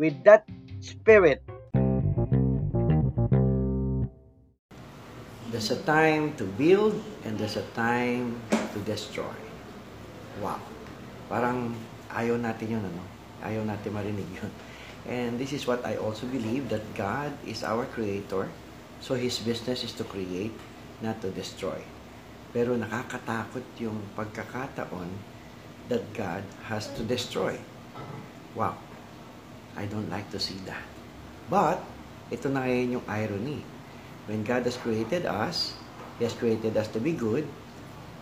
with that spirit. There's a time to build and there's a time to destroy. Wow. Parang ayaw natin yun, ano? Ayaw natin marinig yun. And this is what I also believe, that God is our creator. So His business is to create, not to destroy. Pero nakakatakot yung pagkakataon that God has to destroy. Wow. I don't like to see that. But, ito na ngayon yung irony. When God has created us, He has created us to be good,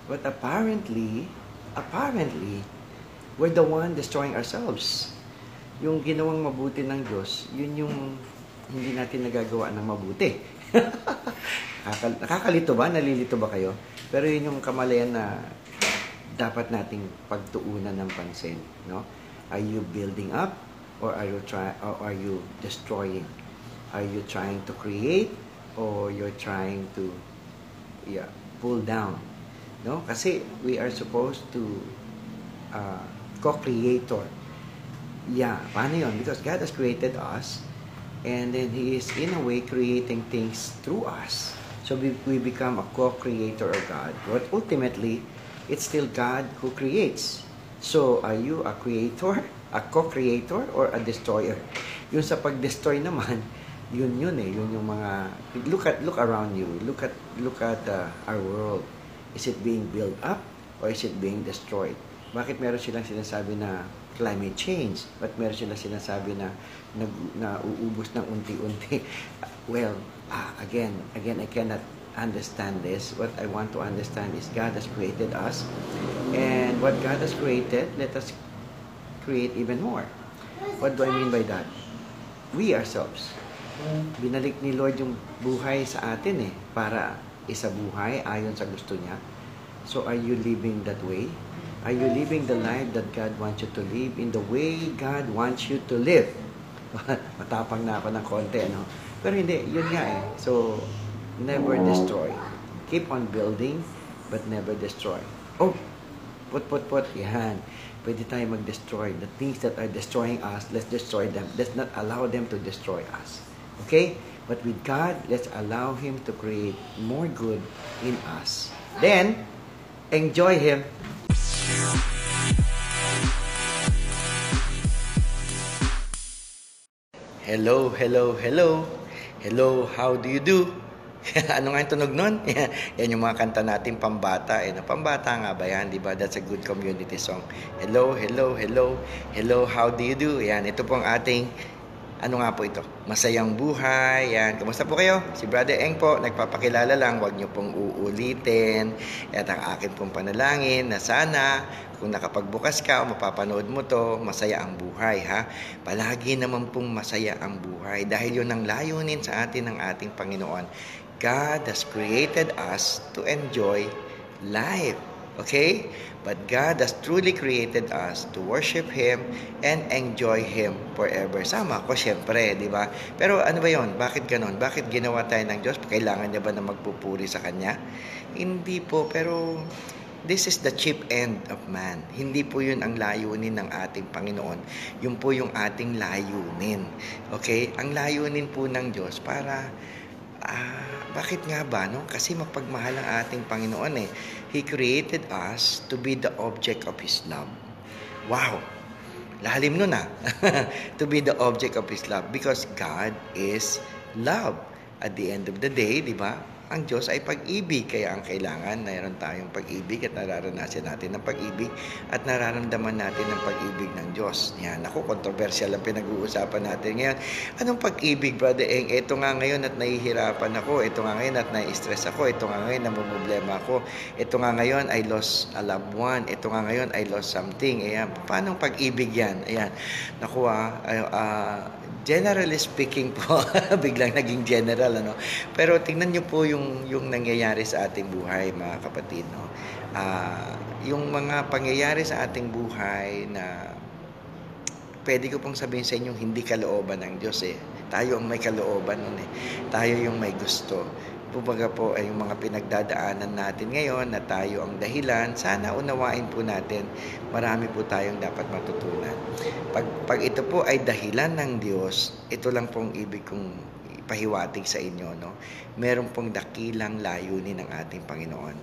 but apparently, apparently, we're the one destroying ourselves. Yung ginawang mabuti ng Diyos, yun yung hindi natin nagagawa ng mabuti. Nakakalito ba? Nalilito ba kayo? Pero yun yung kamalayan na dapat nating pagtuunan ng pansin, no? Are you building up or are you try or are you destroying? Are you trying to create or you're trying to yeah, pull down? No? Kasi we are supposed to uh, co-creator. Yeah, paano yun? Because God has created us and then He is in a way creating things through us. So we, we become a co-creator of God. But ultimately, it's still God who creates. So, are you a creator, a co-creator, or a destroyer? Yung sa pag-destroy naman, yun yun eh, yun yung mga look at look around you. Look at look at uh, our world. Is it being built up or is it being destroyed? Bakit meron silang sinasabi na climate change? But meron silang sinasabi na nag, na uubos ng unti-unti? Well, uh, again, again I cannot understand this. What I want to understand is God has created us. And what God has created, let us create even more. What do I mean by that? We ourselves. Binalik ni Lord yung buhay sa atin eh, para isa buhay ayon sa gusto niya. So are you living that way? Are you living the life that God wants you to live in the way God wants you to live? Matapang na ako ng konti, no? Pero hindi, yun nga eh. So, never destroy. Keep on building, but never destroy. Oh, put, put, put, yan. Pwede tayo mag-destroy. The things that are destroying us, let's destroy them. Let's not allow them to destroy us. Okay? But with God, let's allow Him to create more good in us. Then, enjoy Him. Hello, hello, hello. Hello, how do you do? ano nga yung tunog nun? yan yung mga kanta natin pambata. Eh, no? Pambata nga ba yan? Di ba? That's a good community song. Hello, hello, hello. Hello, how do you do? Yan, ito po ang ating ano nga po ito? Masayang buhay. Yan. Kumusta po kayo? Si Brother Eng po, nagpapakilala lang. Huwag niyo pong uulitin. At ang akin pong panalangin na sana kung nakapagbukas ka o mapapanood mo to, masaya ang buhay ha. Palagi naman pong masaya ang buhay dahil yun ang layunin sa atin ng ating Panginoon. God has created us to enjoy life. Okay? But God has truly created us to worship Him and enjoy Him forever. Sama ko, syempre, di ba? Pero ano ba yon? Bakit ganon? Bakit ginawa tayo ng Diyos? Kailangan niya ba na magpupuri sa Kanya? Hindi po, pero this is the cheap end of man. Hindi po yun ang layunin ng ating Panginoon. Yun po yung ating layunin. Okay? Ang layunin po ng Diyos para ah, bakit nga ba? No? Kasi mapagmahal ang ating Panginoon eh. He created us to be the object of His love. Wow! Lahalim nun ah. to be the object of His love. Because God is love. At the end of the day, di ba? Ang Diyos ay pag-ibig. Kaya ang kailangan, mayroon tayong pag-ibig at nararanasan natin ng pag-ibig at nararamdaman natin ng pag-ibig ng Diyos. Yan, ako, controversial ang pinag-uusapan natin ngayon. Anong pag-ibig, Brother Eng? Ito nga ngayon at nahihirapan ako. Ito nga ngayon at nai-stress ako. Ito nga ngayon namumblema ako. Ito nga ngayon I lost a loved one. Ito nga ngayon I lost something. Ayan, paano pag-ibig yan? Ayan, naku ah, uh, generally speaking po, biglang naging general ano. Pero tingnan niyo po yung yung nangyayari sa ating buhay, mga kapatid, no. Uh, yung mga pangyayari sa ating buhay na pwede ko pong sabihin sa inyo hindi kalooban ng Diyos eh. Tayo ang may kalooban nun eh. Tayo yung may gusto. Kumbaga po ay yung mga pinagdadaanan natin ngayon na tayo ang dahilan, sana unawain po natin, marami po tayong dapat matutunan. Pag, pag ito po ay dahilan ng Diyos, ito lang pong ibig kong ipahiwatig sa inyo. No? Meron pong dakilang layunin ng ating Panginoon.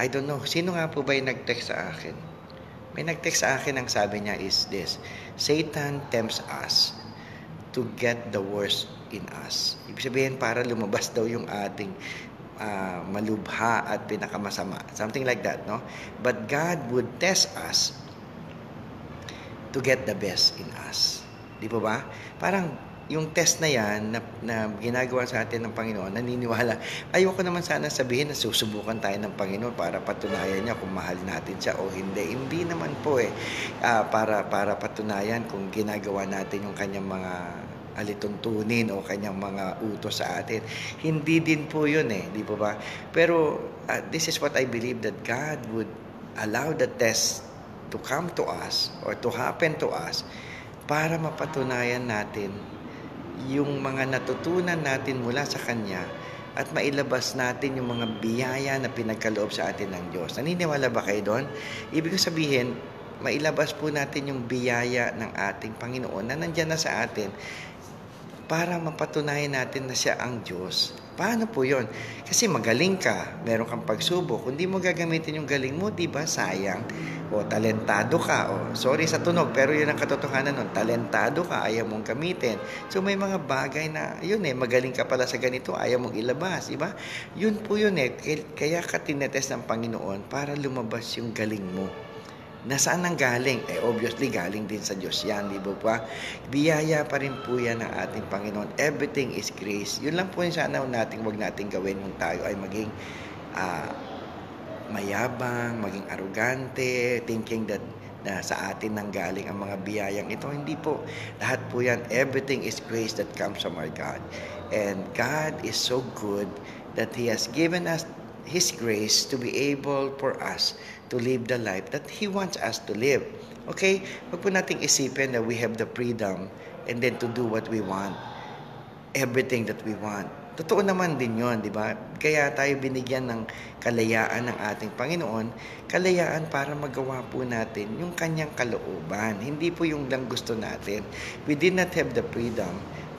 I don't know, sino nga po ba yung nag-text sa akin? May nag-text sa akin, ang sabi niya is this, Satan tempts us to get the worst in us. Ibig sabihin, para lumabas daw yung ating uh, malubha at pinakamasama. Something like that, no? But God would test us to get the best in us. Di po ba? Parang yung test na yan na, na ginagawa sa atin ng Panginoon, naniniwala, ayoko naman sana sabihin na susubukan tayo ng Panginoon para patunayan niya kung mahal natin siya o hindi. Hindi naman po eh. Uh, para, para patunayan kung ginagawa natin yung kanyang mga alituntunin o kanyang mga utos sa atin. Hindi din po yun eh, di po ba? Pero uh, this is what I believe that God would allow the test to come to us or to happen to us para mapatunayan natin yung mga natutunan natin mula sa Kanya at mailabas natin yung mga biyaya na pinagkaloob sa atin ng Diyos. Naniniwala ba kayo doon? Ibig sabihin, mailabas po natin yung biyaya ng ating Panginoon na nandyan na sa atin para mapatunayan natin na siya ang Diyos. Paano po yon? Kasi magaling ka, meron kang pagsubok. Kung di mo gagamitin yung galing mo, di ba, sayang. O talentado ka. O sorry sa tunog, pero yun ang katotohanan nun. Talentado ka, ayaw mong gamitin. So may mga bagay na, yun eh, magaling ka pala sa ganito, ayaw mong ilabas, di ba? Yun po yun eh. Kaya ka tinetest ng Panginoon para lumabas yung galing mo. Nasaan nang galing? Eh, obviously, galing din sa Diyos yan, di ba pa? Biyaya pa rin po yan ng ating Panginoon. Everything is grace. Yun lang po yung sana natin, wag natin gawin yung tayo ay maging uh, mayabang, maging arugante, thinking that na sa atin nang galing ang mga biyayang ito. Hindi po. Lahat po yan, everything is grace that comes from our God. And God is so good that He has given us His grace to be able for us to live the life that He wants us to live. Okay? Huwag po nating isipin that we have the freedom and then to do what we want. Everything that we want. Totoo naman din yon, di ba? Kaya tayo binigyan ng kalayaan ng ating Panginoon, kalayaan para magawa po natin yung kanyang kalooban. Hindi po yung lang gusto natin. We did not have the freedom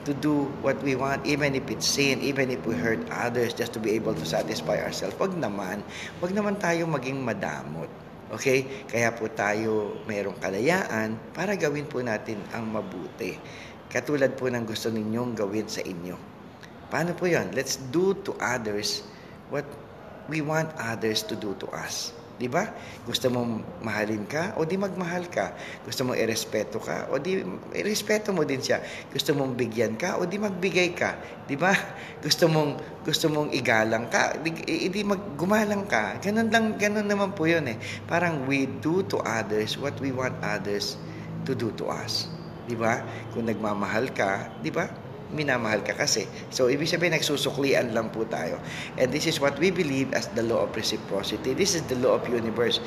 to do what we want, even if it's sin, even if we hurt others, just to be able to satisfy ourselves. Wag naman, wag naman tayo maging madamot. Okay? Kaya po tayo mayroong kalayaan para gawin po natin ang mabuti. Katulad po ng gusto ninyong gawin sa inyo. Paano po yon? Let's do to others what we want others to do to us. 'Di ba? Gusto mo mahalin ka o di magmahal ka. Gusto mo irespeto ka o di irespeto mo din siya. Gusto mong bigyan ka o di magbigay ka, 'di ba? Gusto mong gusto mong igalang ka, di, di maggumalang ka. Ganun lang, ganun naman po 'yun eh. Parang we do to others what we want others to do to us. 'Di ba? Kung nagmamahal ka, 'di ba? Minamahal ka kasi. So, ibig sabihin, nagsusuklian lang po tayo. And this is what we believe as the law of reciprocity. This is the law of universe.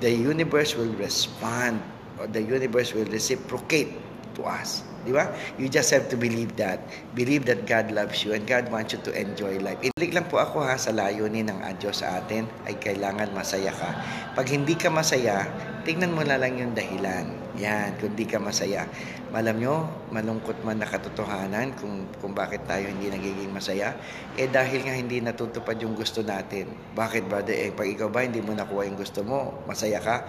The universe will respond or the universe will reciprocate to us. Di ba? You just have to believe that. Believe that God loves you and God wants you to enjoy life. Ilig lang po ako ha sa layunin ng Diyos sa atin ay kailangan masaya ka. Pag hindi ka masaya, tingnan mo na lang yung dahilan. Yan, kung ka masaya. Malam nyo, malungkot man na katotohanan kung, kung bakit tayo hindi nagiging masaya. Eh dahil nga hindi natutupad yung gusto natin. Bakit brother? Eh pag ikaw ba hindi mo nakuha yung gusto mo, masaya ka?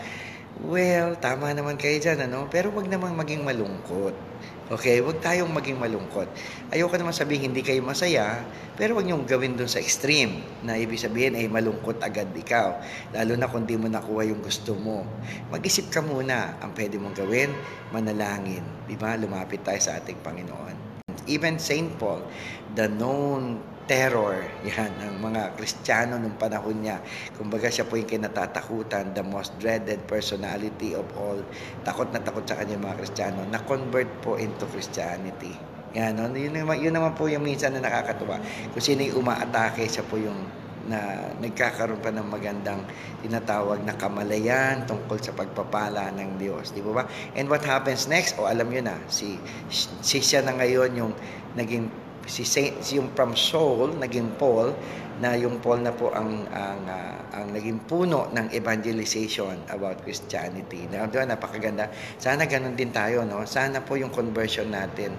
Well, tama naman kayo dyan, ano? Pero wag naman maging malungkot. Okay, huwag tayong maging malungkot. Ayoko naman sabihin hindi kayo masaya, pero huwag niyong gawin doon sa extreme na ibig sabihin ay malungkot agad ikaw. Lalo na kung di mo nakuha yung gusto mo. Mag-isip ka muna ang pwede mong gawin, manalangin. Di? Lumapit tayo sa ating Panginoon. Even Saint Paul, the known terror yan ng mga Kristiyano nung panahon niya. Kumbaga siya po yung kinatatakutan, the most dreaded personality of all. Takot na takot sa kanya mga Kristiyano. Na-convert po into Christianity. Yan, no? yun, naman, yun naman po yung minsan na nakakatuwa. Kung sino yung umaatake, siya po yung na nagkakaroon pa ng magandang tinatawag na kamalayan tungkol sa pagpapala ng Diyos. Di ba ba? And what happens next? O alam nyo na, si, si siya na ngayon yung naging si Saint, yung from Saul naging Paul na yung Paul na po ang ang uh, ang naging puno ng evangelization about Christianity. Na diba, napakaganda. Sana ganun din tayo, no? Sana po yung conversion natin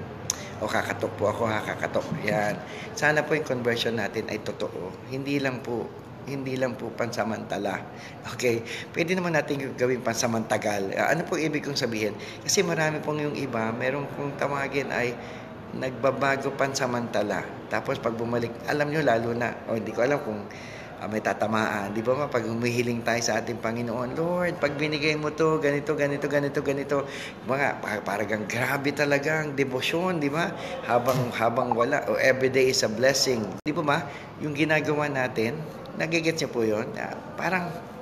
o kakatok po ako, ha, kakatok. Yan. Sana po yung conversion natin ay totoo. Hindi lang po hindi lang po pansamantala. Okay? Pwede naman natin gawin pansamantagal. Ano po ibig kong sabihin? Kasi marami pong yung iba, meron kong tawagin ay nagbabago pansamantala. Tapos pag bumalik, alam nyo lalo na, o oh, hindi ko alam kung uh, may tatamaan. Di ba ma, pag humihiling tayo sa ating Panginoon, Lord, pag binigay mo to, ganito, ganito, ganito, ganito, mga parang grabe talaga ang debosyon, di ba? Habang, habang wala, o oh, everyday is a blessing. Di ba ma, yung ginagawa natin, nagigets niyo po yun, uh, parang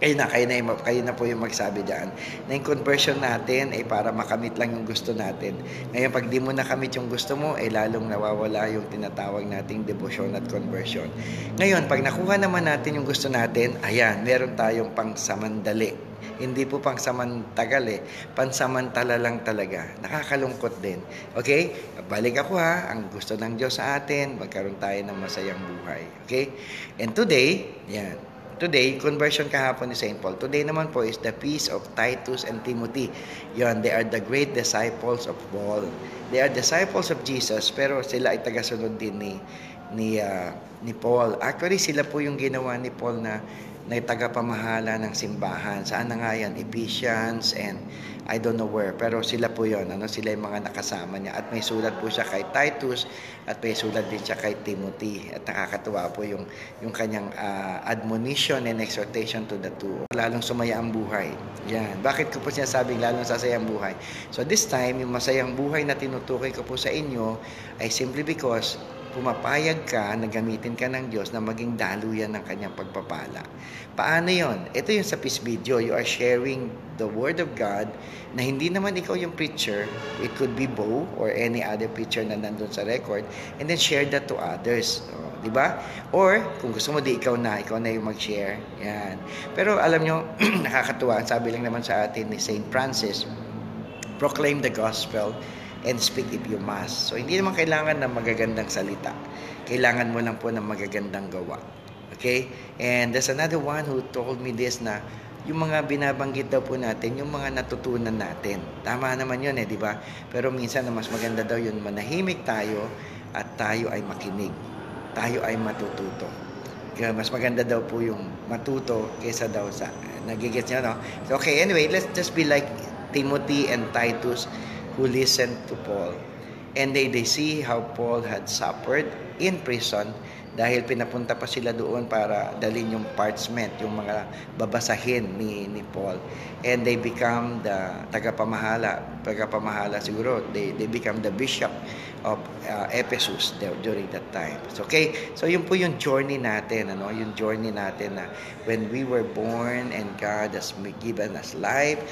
kayo na, kayo na, kayo na po yung magsabi dyan. Na yung conversion natin ay para makamit lang yung gusto natin. Ngayon, pag di mo nakamit yung gusto mo, ay lalong nawawala yung tinatawag nating devotion at conversion. Ngayon, pag nakuha naman natin yung gusto natin, ayan, meron tayong pangsamandali. Hindi po pang samantagal eh. Pansamantala lang talaga. Nakakalungkot din. Okay? Balik ako ha. Ang gusto ng Diyos sa atin, magkaroon tayo ng masayang buhay. Okay? And today, yan, Today, conversion kahapon ni St. Paul. Today naman po is the peace of Titus and Timothy. Yon, they are the great disciples of Paul. They are disciples of Jesus, pero sila ay tagasunod din ni ni uh, ni Paul. Actually, sila po yung ginawa ni Paul na na tagapamahala ng simbahan. Saan na nga yan? Ephesians and I don't know where. Pero sila po yon ano? Sila yung mga nakasama niya. At may sulat po siya kay Titus at may sulat din siya kay Timothy. At nakakatuwa po yung, yung kanyang uh, admonition and exhortation to the two. Lalong sumaya ang buhay. Yan. Bakit ko po sinasabing lalong sasaya ang buhay? So this time, yung masayang buhay na tinutukoy ko po sa inyo ay simply because pumapayag ka na gamitin ka ng Diyos na maging daluyan ng kanyang pagpapala. Paano yon? Ito yung sa peace video. You are sharing the Word of God na hindi naman ikaw yung preacher. It could be Bo or any other preacher na nandun sa record. And then share that to others. So, di ba? Or, kung gusto mo di ikaw na, ikaw na yung mag-share. Yan. Pero alam nyo, nakakatuwa. Sabi lang naman sa atin ni St. Francis, proclaim the gospel and speak if you must. So, hindi naman kailangan ng magagandang salita. Kailangan mo lang po ng magagandang gawa. Okay? And there's another one who told me this na yung mga binabanggit daw po natin, yung mga natutunan natin. Tama naman yun eh, di ba? Pero minsan na mas maganda daw yun, manahimik tayo at tayo ay makinig. Tayo ay matututo. Kaya mas maganda daw po yung matuto kaysa daw sa nagigets nyo, no? So, okay, anyway, let's just be like Timothy and Titus who listened to Paul. And they, they see how Paul had suffered in prison dahil pinapunta pa sila doon para dalhin yung parchment, yung mga babasahin ni, ni Paul. And they become the tagapamahala, tagapamahala siguro, they, they become the bishop of uh, Ephesus during that time. Okay, so yun po yung journey natin, ano, yung journey natin na when we were born and God has given us life,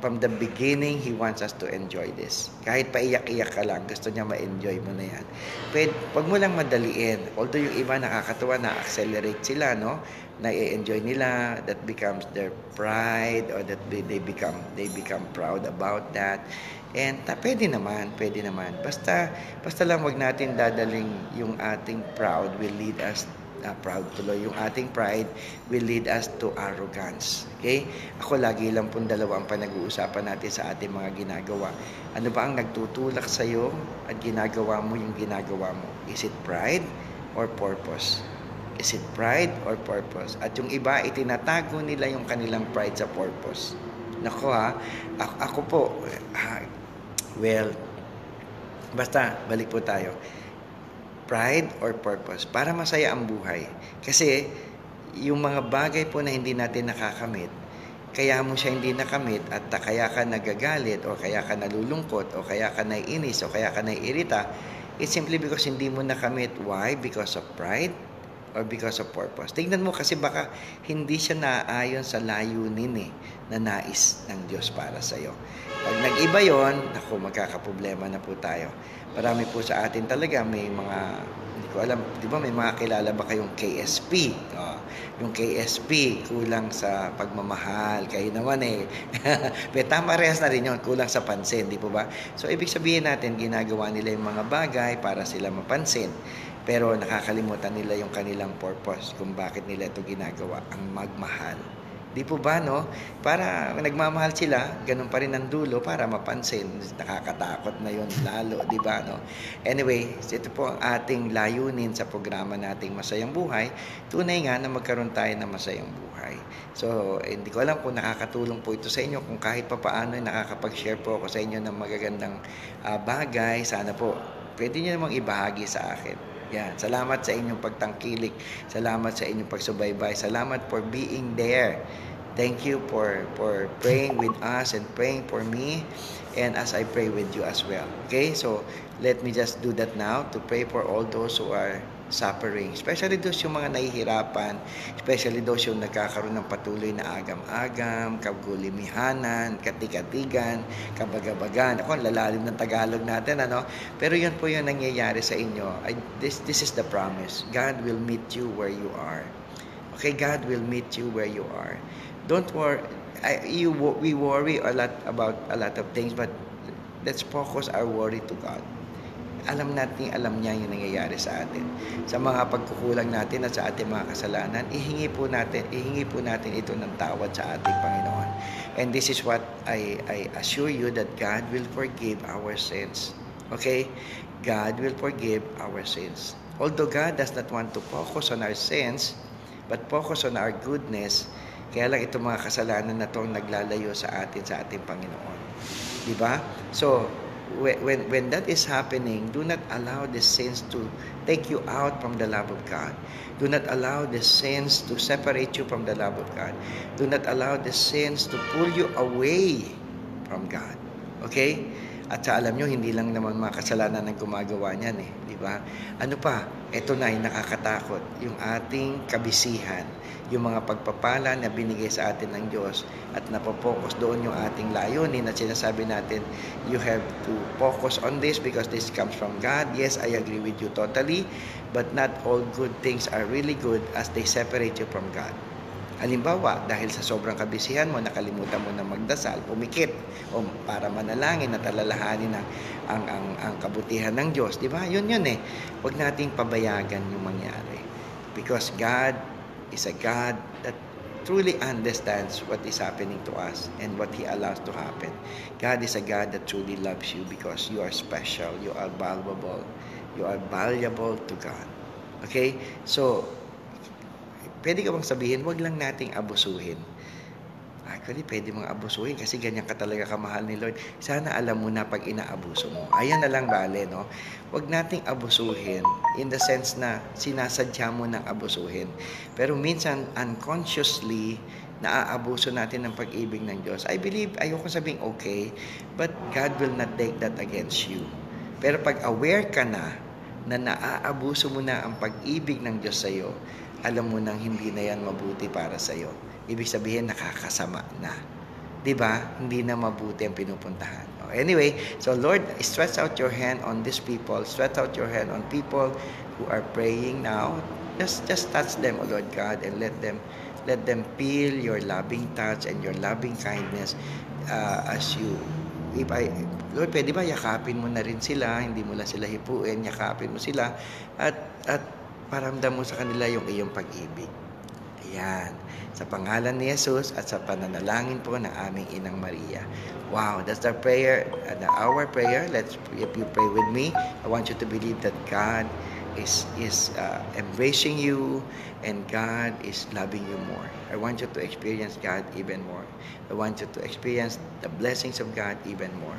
from the beginning, He wants us to enjoy this. Kahit paiyak-iyak ka lang, gusto niya ma-enjoy mo na yan. Pwede, wag mo lang madaliin. Although yung iba nakakatawa na accelerate sila, no? Na-enjoy nila, that becomes their pride or that they become they become proud about that. And ta, pwede naman, pwede naman. Basta, basta lang wag natin dadaling yung ating proud will lead us uh, proud tuloy. Yung ating pride will lead us to arrogance. Okay? Ako lagi lang pong dalawa ang panag-uusapan natin sa ating mga ginagawa. Ano ba ang nagtutulak sa iyo at ginagawa mo yung ginagawa mo? Is it pride or purpose? Is it pride or purpose? At yung iba, itinatago nila yung kanilang pride sa purpose. Nako ha, ako, ako po, uh, well, Basta, balik po tayo. Pride or purpose? Para masaya ang buhay. Kasi, yung mga bagay po na hindi natin nakakamit, kaya mo siya hindi nakamit at kaya ka nagagalit o kaya ka nalulungkot o kaya ka naiinis o kaya ka naiirita, it's simply because hindi mo nakamit. Why? Because of pride or because of purpose. Tingnan mo kasi baka hindi siya naayon sa layunin eh, na nais ng Diyos para sa iyo. Pag nag-iba yon, ako magkakaproblema na po tayo. Marami po sa atin talaga may mga hindi ko alam, di ba may mga kilala ba kayong KSP? Oh, yung KSP, kulang sa pagmamahal. Kayo naman eh. Pero tama res na rin yun, kulang sa pansin, di po ba? So, ibig sabihin natin, ginagawa nila yung mga bagay para sila mapansin. Pero nakakalimutan nila yung kanilang purpose kung bakit nila ito ginagawa, ang magmahal. Di po ba, no? Para nagmamahal sila, ganun pa rin ang dulo para mapansin. Nakakatakot na yun lalo, di ba, no? Anyway, ito po ang ating layunin sa programa nating Masayang Buhay. Tunay nga na magkaroon tayo ng masayang buhay. So, hindi ko alam kung nakakatulong po ito sa inyo. Kung kahit pa paano, nakakapag-share po ako sa inyo ng magagandang uh, bagay. Sana po, pwede nyo namang ibahagi sa akin. Yan. Salamat sa inyong pagtangkilik. Salamat sa inyong pagsubaybay. Salamat for being there. Thank you for for praying with us and praying for me and as I pray with you as well. Okay? So, let me just do that now to pray for all those who are suffering. Especially those yung mga nahihirapan, especially those yung nagkakaroon ng patuloy na agam-agam, kagulimihanan, katikatigan, kabagabagan. Ako, lalalim ng Tagalog natin, ano? Pero yun po yung nangyayari sa inyo. I, this, this is the promise. God will meet you where you are. Okay, God will meet you where you are. Don't worry. I, you, we worry a lot about a lot of things, but let's focus our worry to God alam natin, alam niya yung nangyayari sa atin. Sa mga pagkukulang natin at sa ating mga kasalanan, ihingi po natin, ihingi po natin ito ng tawad sa ating Panginoon. And this is what I, I assure you that God will forgive our sins. Okay? God will forgive our sins. Although God does not want to focus on our sins, but focus on our goodness, kaya lang itong mga kasalanan na itong naglalayo sa atin, sa ating Panginoon. Diba? So, when, when that is happening, do not allow the sins to take you out from the love of God. Do not allow the sins to separate you from the love of God. Do not allow the sins to pull you away from God. Okay? At sa alam nyo, hindi lang naman mga kasalanan ang gumagawa niyan eh. Di ba? Ano pa? Ito na ay nakakatakot. Yung ating kabisihan. Yung mga pagpapala na binigay sa atin ng Diyos at napopokus doon yung ating layunin at sinasabi natin, you have to focus on this because this comes from God. Yes, I agree with you totally. But not all good things are really good as they separate you from God. Halimbawa, dahil sa sobrang kabisihan mo, nakalimutan mo na magdasal, pumikit, o para manalangin at alalahanin ang, ang, ang, ang kabutihan ng Diyos. Di ba? Yun yun eh. Huwag nating pabayagan yung mangyari. Because God is a God that truly understands what is happening to us and what He allows to happen. God is a God that truly loves you because you are special, you are valuable, you are valuable to God. Okay? So, pwede ka bang sabihin, wag lang nating abusuhin. Actually, pwede mong abusuhin kasi ganyan ka talaga kamahal ni Lord. Sana alam mo na pag inaabuso mo. Ayan na lang bale, no? Huwag nating abusuhin in the sense na sinasadya mo ng abusuhin. Pero minsan, unconsciously, naaabuso natin ng pag-ibig ng Diyos. I believe, ayoko sabing okay, but God will not take that against you. Pero pag aware ka na na naaabuso mo na ang pag-ibig ng Diyos sa iyo, alam mo nang hindi na yan mabuti para sa iyo. Ibig sabihin, nakakasama na. 'Di ba? Hindi na mabuti ang pinupuntahan. Anyway, so Lord, stretch out your hand on these people. Stretch out your hand on people who are praying now. Just just touch them, O Lord God, and let them let them feel your loving touch and your loving kindness uh, as you if I Lord, pwede ba yakapin mo na rin sila, hindi mo lang sila hipuin, yakapin mo sila at at paramdam mo sa kanila yung iyong pag-ibig. Ayan. Sa pangalan ni Jesus at sa pananalangin po ng aming Inang Maria. Wow, that's our prayer, uh, our prayer. Let's, if you pray with me, I want you to believe that God is is uh, embracing you and God is loving you more. I want you to experience God even more. I want you to experience the blessings of God even more.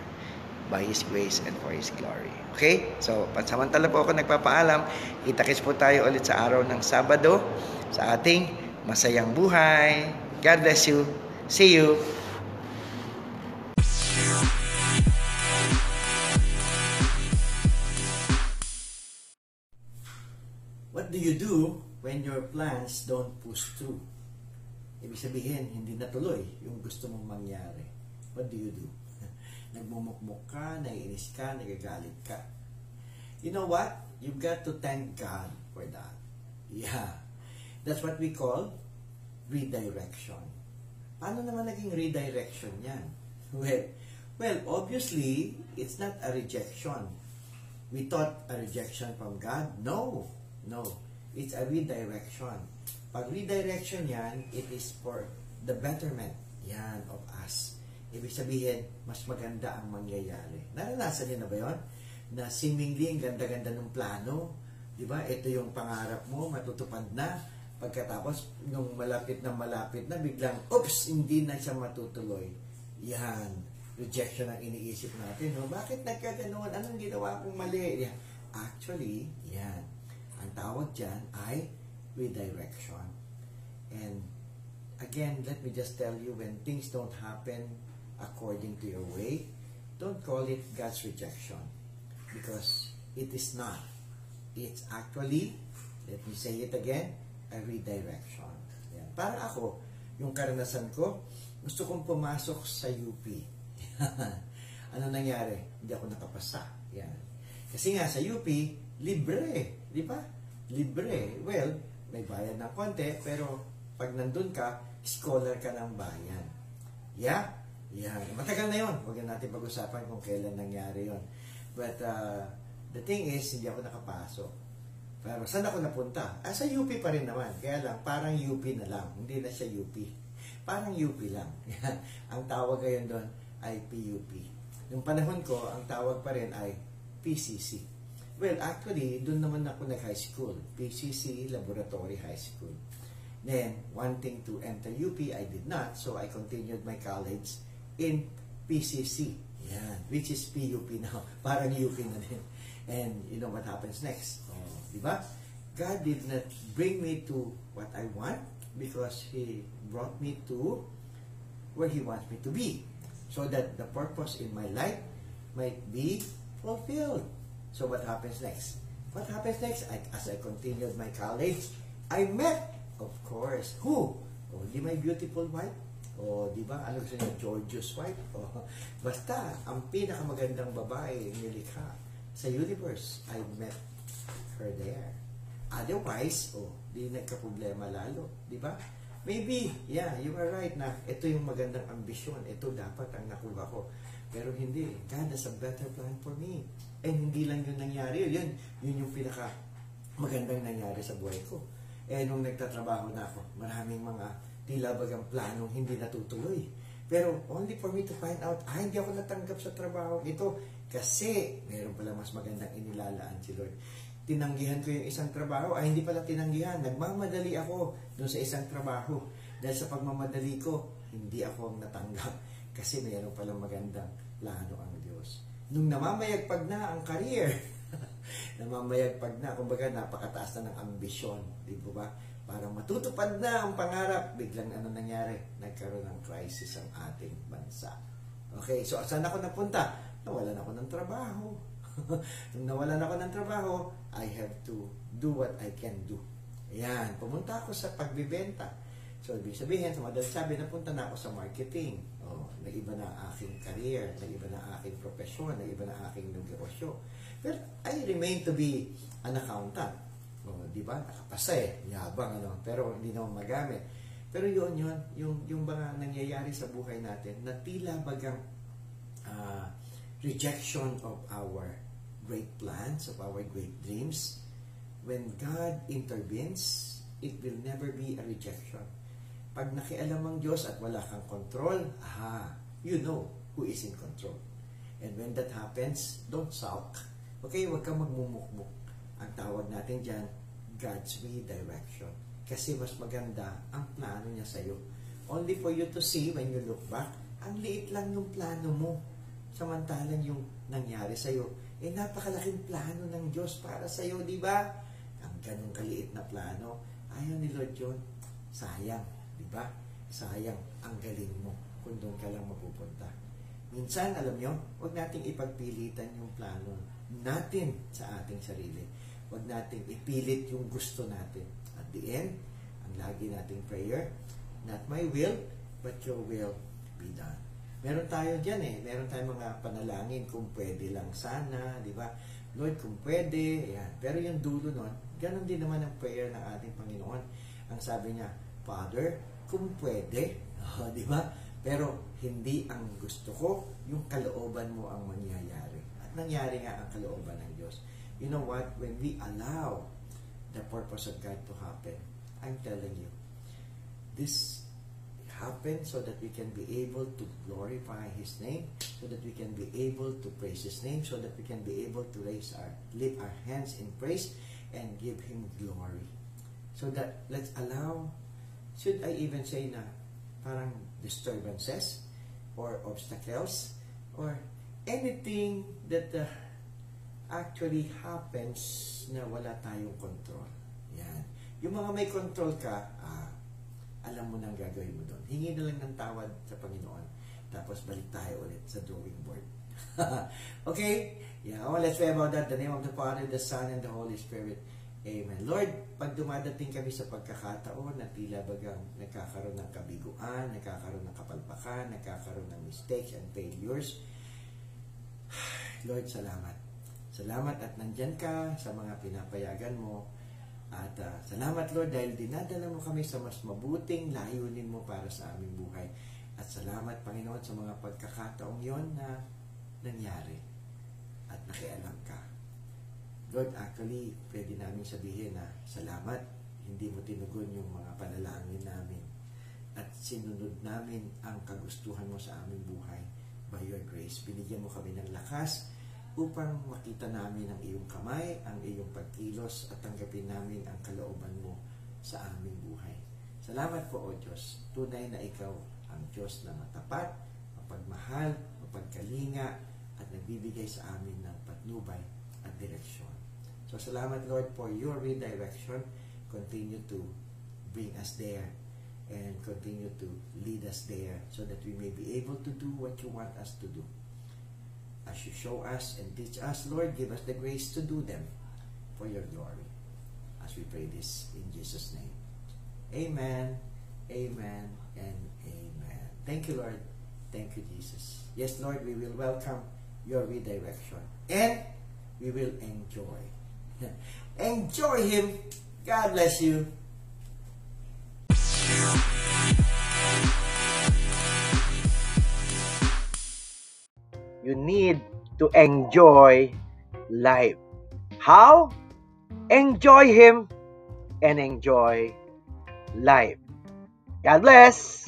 By His grace and for His glory. Okay? So, pansamantala po ako nagpapaalam. Kita-kits po tayo ulit sa araw ng Sabado sa ating masayang buhay. God bless you. See you. What do you do when your plans don't push through? Ibig sabihin, hindi natuloy yung gusto mong mangyari. What do you do? Nagmumukmuk ka, naiinis ka, nagagalit ka. You know what? You've got to thank God for that. Yeah. That's what we call redirection. Paano naman naging redirection yan? Well, well, obviously, it's not a rejection. We thought a rejection from God? No. No. It's a redirection. Pag redirection yan, it is for the betterment yan of us. Ibig sabihin, mas maganda ang mangyayari. Naranasan niyo na ba yon? Na seemingly, ang ganda-ganda ng plano. Di ba? Ito yung pangarap mo, matutupad na. Pagkatapos, nung malapit na malapit na, biglang, oops, hindi na siya matutuloy. Yan. Rejection ang iniisip natin. No? Bakit nagkaganoon? Anong ginawa kong mali? Yan. Actually, yan. Ang tawag dyan ay redirection. And again, let me just tell you, when things don't happen according to your way, don't call it God's rejection. Because it is not. It's actually, let me say it again, a redirection. Yan. Para ako, yung karanasan ko, gusto kong pumasok sa UP. ano nangyari? Hindi ako nakapasa. Yan. Kasi nga sa UP, libre. Di ba? Libre. Well, may bayad ng konti, pero pag nandun ka, scholar ka ng bayan. Yeah? Yan. Matagal na yon. Huwag na natin pag-usapan kung kailan nangyari yon. But uh, the thing is, hindi ako nakapasok. Pero saan ako napunta? Ah, sa UP pa rin naman. Kaya lang, parang UP na lang. Hindi na siya UP. Parang UP lang. ang tawag ngayon doon ay PUP. Yung panahon ko, ang tawag pa rin ay PCC. Well, actually, doon naman ako nag-high school. PCC Laboratory High School. Then, wanting to enter UP, I did not. So, I continued my college in PCC. Yan. Which is PUP now. Parang UP na din. And you know what happens next? Oh, di ba? God did not bring me to what I want because He brought me to where He wants me to be. So that the purpose in my life might be fulfilled. So what happens next? What happens next? I, as I continued my college, I met, of course, who? Oh, Only my beautiful wife? O, di ba? Ano gusto niya? George's wife? O, basta, ang pinakamagandang babae nilikha sa universe, I met her there. Otherwise, oh, di nagka-problema lalo. Di ba? Maybe, yeah, you are right na ito yung magandang ambisyon. Ito dapat ang nakuha ko. Pero hindi. God has a better plan for me. And hindi lang yun nangyari. Yun, yun yung pinaka magandang nangyari sa buhay ko. Eh, nung nagtatrabaho na ako, maraming mga tila bagang planong hindi natutuloy. Pero only for me to find out, ah, hindi ako natanggap sa trabaho ito kasi meron pala mas magandang inilalaan si Lord. Tinanggihan ko yung isang trabaho, ay hindi pala tinanggihan. Nagmamadali ako doon sa isang trabaho. Dahil sa pagmamadali ko, hindi ako ang natanggap kasi meron palang magandang plano ang Diyos. Nung namamayagpag na ang career, namamayagpag na, kumbaga napakataas na ng ambisyon, di ba? Parang matutupad na ang pangarap, biglang ano nangyari? Nagkaroon ng crisis ang ating bansa. Okay, so saan ako napunta? Nawalan ako ng trabaho. Nung nawalan ako ng trabaho, I have to do what I can do. Ayan, pumunta ako sa pagbibenta. So, ibig sabihin, sa madalas sabi, napunta na ako sa marketing. Oh, nag-iba na ang aking career, nag-iba na ang aking profesyon, nag-iba na ang aking negosyo. But I remain to be an accountant. Oh, di ba? Nakapasa eh, yabang ano, pero hindi naman magamit. Pero yun yun, yung, yung mga nangyayari sa buhay natin, na tila bagang uh, rejection of our great plans, of our great dreams, when God intervenes, it will never be a rejection. Pag nakialam ang Diyos at wala kang control, aha, you know who is in control. And when that happens, don't sulk. Okay, huwag kang magmumukmuk. Ang tawag natin dyan, God's redirection. Kasi mas maganda ang plano niya sa'yo. Only for you to see when you look back, ang liit lang yung plano mo. Samantalang yung nangyari sa'yo, eh napakalaking plano ng Diyos para sa'yo, di ba? Ang ganong kaliit na plano, ayaw ni Lord yun. Sayang, di ba? Sayang ang galing mo kung doon ka lang mapupunta. Minsan, alam nyo, huwag nating ipagpilitan yung plano natin sa ating sarili. Huwag nating ipilit yung gusto natin. At the end, ang lagi nating prayer, not my will, but your will be done. Meron tayo dyan eh. Meron tayong mga panalangin kung pwede lang sana, di ba? Lord, kung pwede, yan. Pero yung dulo nun, ganun din naman ang prayer ng ating Panginoon. Ang sabi niya, Father, kung pwede, oh, di ba? Pero hindi ang gusto ko, yung kalooban mo ang mangyayari. At nangyari nga ang kalooban ng Diyos. You know what? When we allow the purpose of God to happen, I'm telling you, this happens so that we can be able to glorify His name, so that we can be able to praise His name, so that we can be able to raise our, lift our hands in praise and give Him glory. So that, let's allow, should I even say na parang disturbances or obstacles or anything that uh, actually happens na wala tayong control. Yan. Yung mga may control ka, ah, alam mo na ang gagawin mo doon. Hingi na lang ng tawad sa Panginoon. Tapos balik tayo ulit sa drawing board. okay? Yeah, well, let's pray about that. The name of the Father, the Son, and the Holy Spirit. Amen. Lord, pag dumadating kami sa pagkakataon na tila bagang nagkakaroon ng kabiguan, nagkakaroon ng kapalpakan, nagkakaroon ng mistakes and failures, Lord, salamat. Salamat at nandyan ka sa mga pinapayagan mo. At uh, salamat Lord dahil dinadala mo kami sa mas mabuting layunin mo para sa aming buhay. At salamat Panginoon sa mga pagkakataong yon na nangyari at nakialam ka. Lord, actually, pwede namin sabihin na salamat, hindi mo tinugon yung mga panalangin namin at sinunod namin ang kagustuhan mo sa aming buhay by your grace. Binigyan mo kami ng lakas upang makita namin ang iyong kamay, ang iyong pagkilos at tanggapin namin ang kalooban mo sa aming buhay. Salamat po, O Diyos. Tunay na ikaw ang Diyos na matapat, mapagmahal, mapagkalinga at nagbibigay sa amin ng patnubay at direksyon. So, salamat Lord for your redirection. Continue to bring us there and continue to lead us there so that we may be able to do what you want us to do. As you show us and teach us, Lord, give us the grace to do them for your glory. As we pray this in Jesus' name. Amen, amen, and amen. Thank you, Lord. Thank you, Jesus. Yes, Lord, we will welcome your redirection and we will enjoy Enjoy Him. God bless you. You need to enjoy life. How? Enjoy Him and enjoy life. God bless.